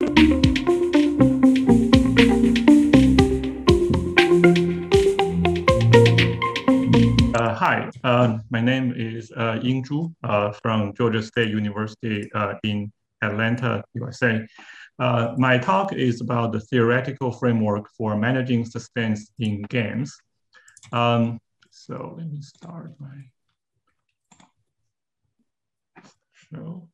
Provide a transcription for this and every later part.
Uh, hi, uh, my name is uh, Ying Zhu uh, from Georgia State University uh, in Atlanta, USA. Uh, my talk is about the theoretical framework for managing suspense in games. Um, so let me start my show.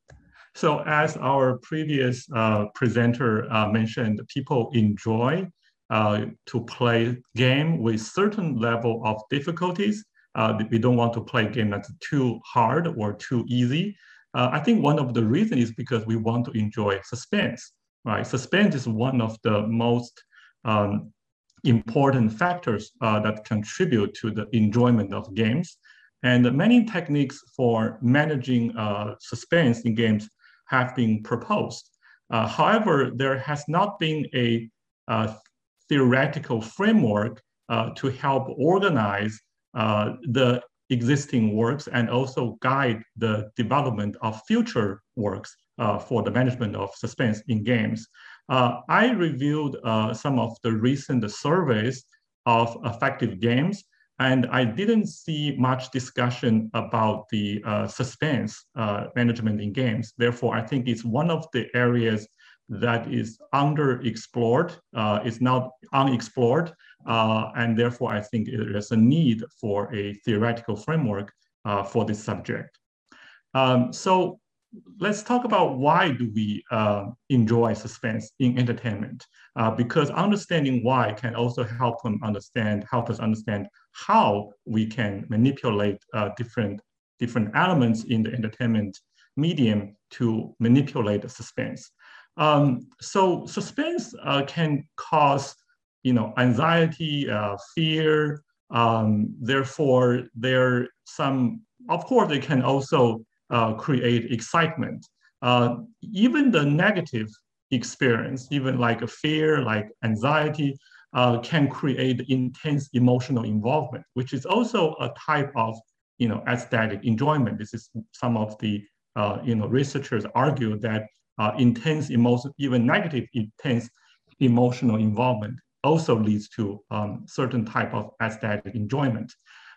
So as our previous uh, presenter uh, mentioned, people enjoy uh, to play game with certain level of difficulties. Uh, we don't want to play game that's too hard or too easy. Uh, I think one of the reasons is because we want to enjoy suspense right? Suspense is one of the most um, important factors uh, that contribute to the enjoyment of games. And many techniques for managing suspense in games have been proposed. Uh, however, there has not been a uh, theoretical framework uh, to help organize uh, the existing works and also guide the development of future works uh, for the management of suspense in games. I reviewed some of the recent surveys of affective games, and I didn't see much discussion about the uh, suspense uh, management in games. Therefore, I think it's one of the areas that is underexplored, uh, is not unexplored, uh, and therefore I think there's a need for a theoretical framework uh, for this subject. Um, so let's talk about why do we uh, enjoy suspense in entertainment? Uh, because understanding why can also help them understand, help us understand how we can manipulate uh, different different elements in the entertainment medium to manipulate suspense. Um, so suspense uh, can cause, you know, anxiety, uh, fear. Um, therefore, there some, of course, it can also uh, create excitement. Uh, even the negative experience, even like a fear, like anxiety, uh, can create intense emotional involvement, which is also a type of you know aesthetic enjoyment. This is some of the uh, you know researchers argue that uh, intense emotion, even negative intense emotional involvement also leads to um, certain type of aesthetic enjoyment.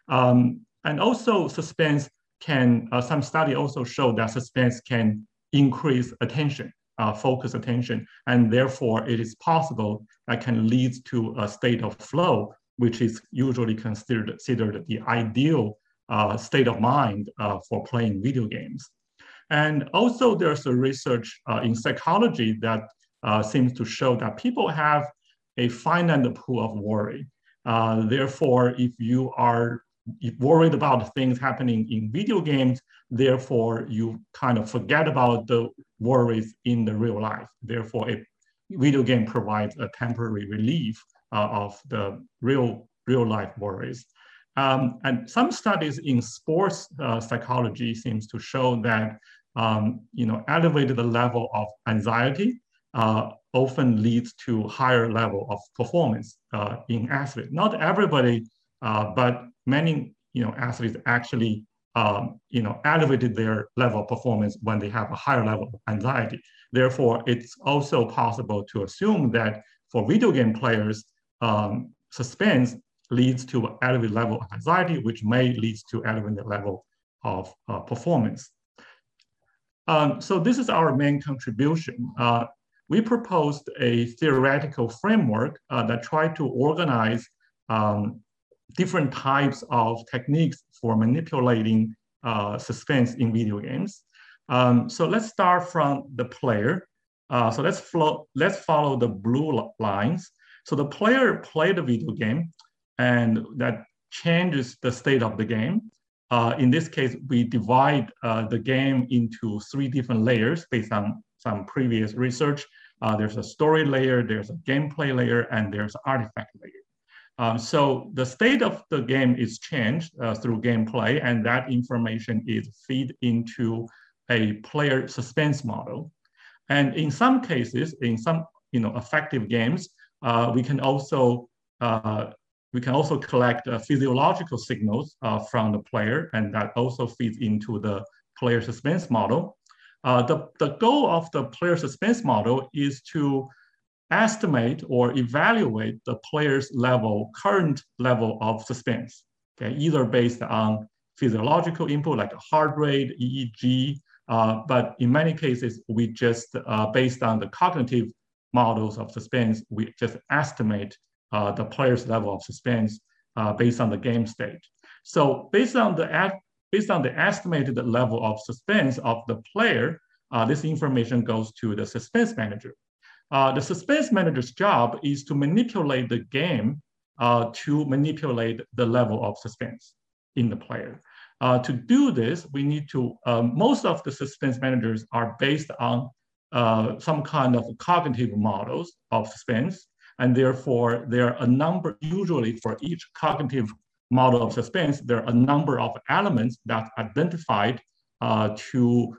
Um, and also suspense can, uh, some study also show that suspense can increase attention, uh, focus attention, and therefore it is possible that can lead to a state of flow, which is usually considered, considered the ideal uh, state of mind uh, for playing video games. And also there's a research uh, in psychology that uh, seems to show that people have a finite pool of worry. therefore, if you are worried about things happening in video games, therefore you kind of forget about the worries in the real life. Therefore, a video game provides a temporary relief uh, of the real real life worries. Um, and some studies in sports uh, psychology seems to show that um, you know elevated the level of anxiety uh, often leads to higher level of performance uh, in athletes. Not everybody, but many you know athletes actually um, you know elevated their level of performance when they have a higher level of anxiety. Therefore, it's also possible to assume that for video game players, um, suspense leads to an elevated level of anxiety, which may lead to elevated level of uh, performance. Um, so this is our main contribution. Uh, we proposed a theoretical framework uh, that tried to organize um, different types of techniques for manipulating uh, suspense in video games. Um, so let's start from the player. Uh, so let's, let's follow the blue lines. So the player played the video game and that changes the state of the game. Uh, in this case, we divide uh, the game into three different layers based on some previous research. Uh, there's a story layer, there's a gameplay layer, and there's an artifact layer. Um, so the state of the game is changed uh, through gameplay, and that information is feed into a player suspense model. And in some cases, in some you know affective games, uh, we can also uh, we can also collect uh, physiological signals uh, from the player, and that also feeds into the player suspense model. Uh, the, the goal of the player suspense model is to estimate or evaluate the player's level, current level of suspense, okay, either based on physiological input like heart rate, EEG, uh, but in many cases, we just, uh, based on the cognitive models of suspense, we just estimate uh, the player's level of suspense uh, based on the game state. So based on the based on the estimated level of suspense of the player, uh, this information goes to the suspense manager. Uh, the suspense manager's job is to manipulate the game uh, to manipulate the level of suspense in the player. Uh, to do this, we need to, um, most of the suspense managers are based on uh, some kind of cognitive models of suspense. And therefore, there are a number, usually for each cognitive model of suspense, there are a number of elements that identified uh, to,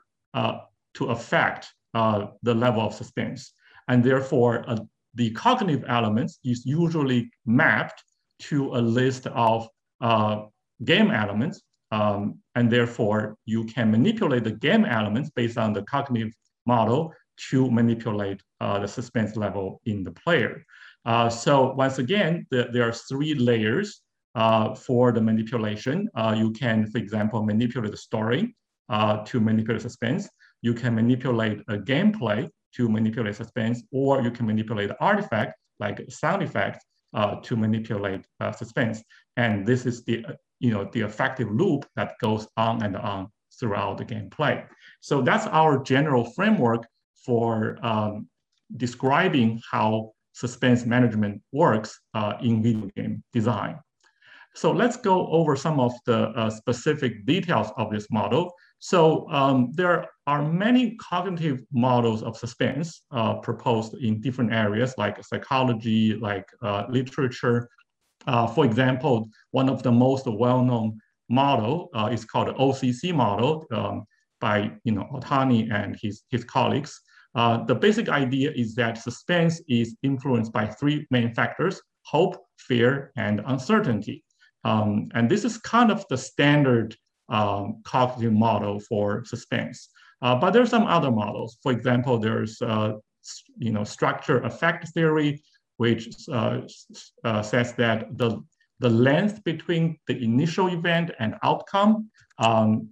to affect the level of suspense. And therefore, uh, the cognitive elements is usually mapped to a list of uh, game elements. Um, and therefore, you can manipulate the game elements based on the cognitive model to manipulate uh, the suspense level in the player. Uh, so once again, the, there are three layers uh, for the manipulation. Uh, you can, for example, manipulate the story uh, to manipulate suspense. You can manipulate a gameplay to manipulate suspense, or you can manipulate artifact like sound effects uh, to manipulate uh, suspense. And this is the, you know, the affective loop that goes on and on throughout the gameplay. So that's our general framework for um, describing how suspense management works uh, in video game design. So let's go over some of the uh, specific details of this model. So um, there are many cognitive models of suspense uh, proposed in different areas like psychology, like uh, literature. Uh, for example, one of the most well-known model uh, is called the OCC model um, by you know Ortony and his, his colleagues. Uh, the basic idea is that suspense is influenced by three main factors, hope, fear, and uncertainty. Um, and this is kind of the standard um, cognitive model for suspense. Uh, but there's some other models. For example, there's uh, you know structural affect theory, which uh, uh, says that the the length between the initial event and outcome, um,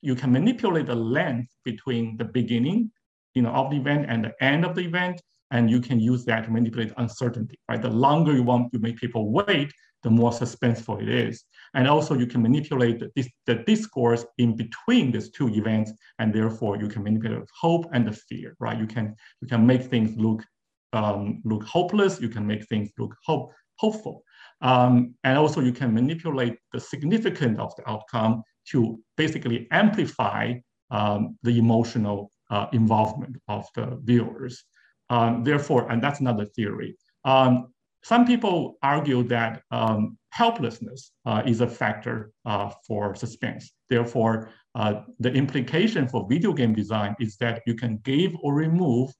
you can manipulate the length between the beginning you know, of the event and the end of the event, and you can use that to manipulate uncertainty, right? The longer you want to make people wait, the more suspenseful it is. And also you can manipulate the, the discourse in between these two events, and therefore you can manipulate hope and the fear, right? You can, you can make things look, um, look hopeless, you can make things look hope, hopeful. Um, and also you can manipulate the significance of the outcome to basically amplify um, the emotional uh, involvement of the viewers. Um, therefore, and that's another theory. Um, some people argue that um, helplessness uh, is a factor uh, for suspense. Therefore, uh, the implication for video game design is that you can give or remove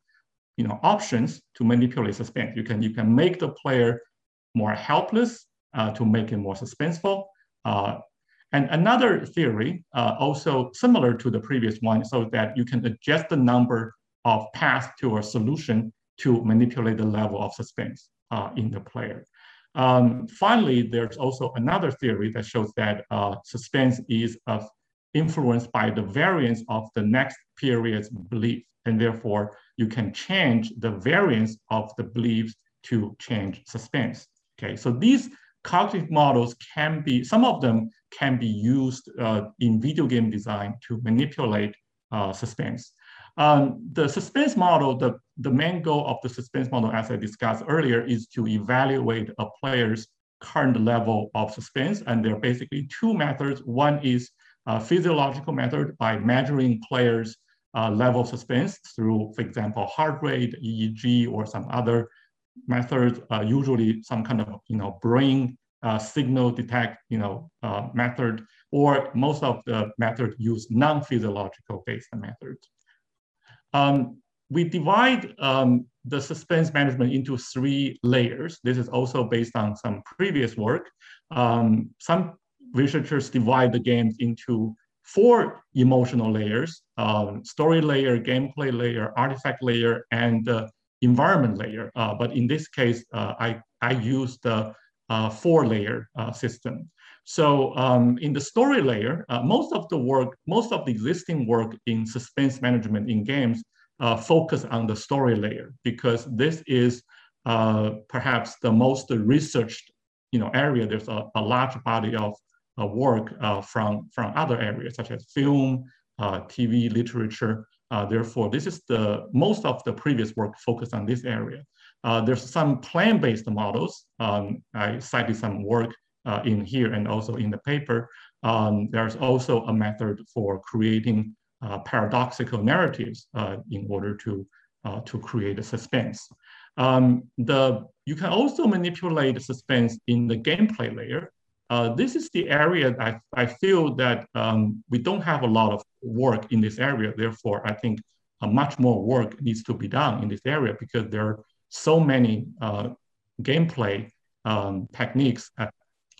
you know, options to manipulate suspense. You can, you can make the player more helpless uh, to make it more suspenseful. Uh, and another theory, uh, also similar to the previous one, so that you can adjust the number of paths to a solution to manipulate the level of suspense uh, in the player. Um, finally, there's also another theory that shows that uh, suspense is influenced by the variance of the next period's belief. And therefore, you can change the variance of the beliefs to change suspense. Okay, so these cognitive models can be, some of them can be used uh, in video game design to manipulate uh, suspense. Um, the suspense model, the, the main goal of the suspense model, as I discussed earlier, is to evaluate a player's current level of suspense. And there are basically two methods. One is a physiological method by measuring players' uh, level of suspense through, for example, heart rate, EEG, or some other methods, uh, usually some kind of you know brain uh, signal detect you know uh, method, or most of the methods use non-physiological based methods. Um, we divide um, the suspense management into three layers. This is also based on some previous work. Um, some researchers divide the games into four emotional layers, um, story layer, gameplay layer, artifact layer, and uh, environment layer. Uh, but in this case, uh, I, I used the uh, four layer uh, system. So um, in the story layer, uh, most of the work, most of the existing work in suspense management in games focus on the story layer because this is perhaps the most researched you know, area. There's a, a large body of uh, work uh, from, from other areas such as film, uh, TV, literature. therefore, this is the most of the previous work focused on this area. there's some plan-based models. Um, I cited some work in here and also in the paper. Um, there's also a method for creating uh, paradoxical narratives uh, in order to, uh, to create a suspense. Um, the, you can also manipulate suspense in the gameplay layer. Uh, this is the area I, I feel that um, we don't have a lot of work in this area. Therefore, I think uh, much more work needs to be done in this area because there are so many uh, gameplay um, techniques, at,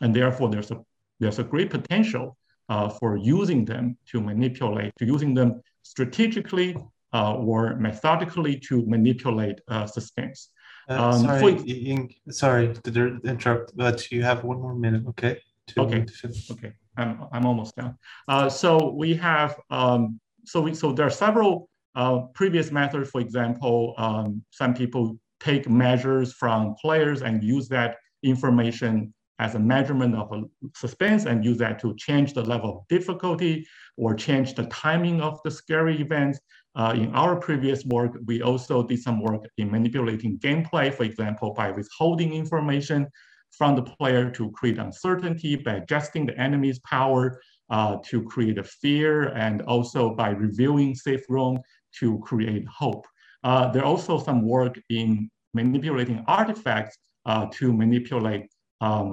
and therefore there's a there's a great potential uh, for using them to manipulate, to using them strategically uh, or methodically to manipulate uh, suspense. Uh, um, sorry, Ying, sorry to interrupt, but you have one more minute, okay? okay, okay, I'm, I'm almost done. Uh, so we have, um, so we, so there are several uh, previous methods. For example, um, some people take measures from players and use that information as a measurement of a suspense and use that to change the level of difficulty or change the timing of the scary events. Uh, in our previous work, we also did some work in manipulating gameplay, for example, by withholding information from the player to create uncertainty, by adjusting the enemy's power uh, to create a fear, and also by reviewing safe room to create hope. Uh, there are also some work in manipulating artifacts uh, to manipulate um,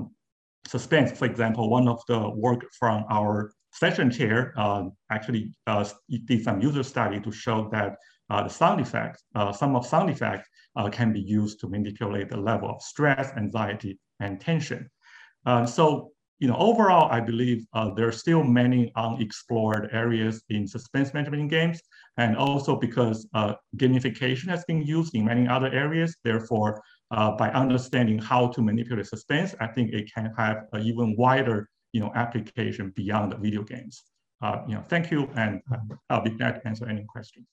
suspense. For example, one of the work from our session chair uh, actually uh, did some user study to show that uh, the sound effects, uh, some of sound effects uh, can be used to manipulate the level of stress, anxiety, and tension. Uh, so, you know, overall, I believe there are still many unexplored areas in suspense management in games, and also because gamification has been used in many other areas. Therefore, by understanding how to manipulate suspense, I think it can have an even wider you know, application beyond video games. Uh, you know, thank you, and uh, I'll be glad to answer any questions.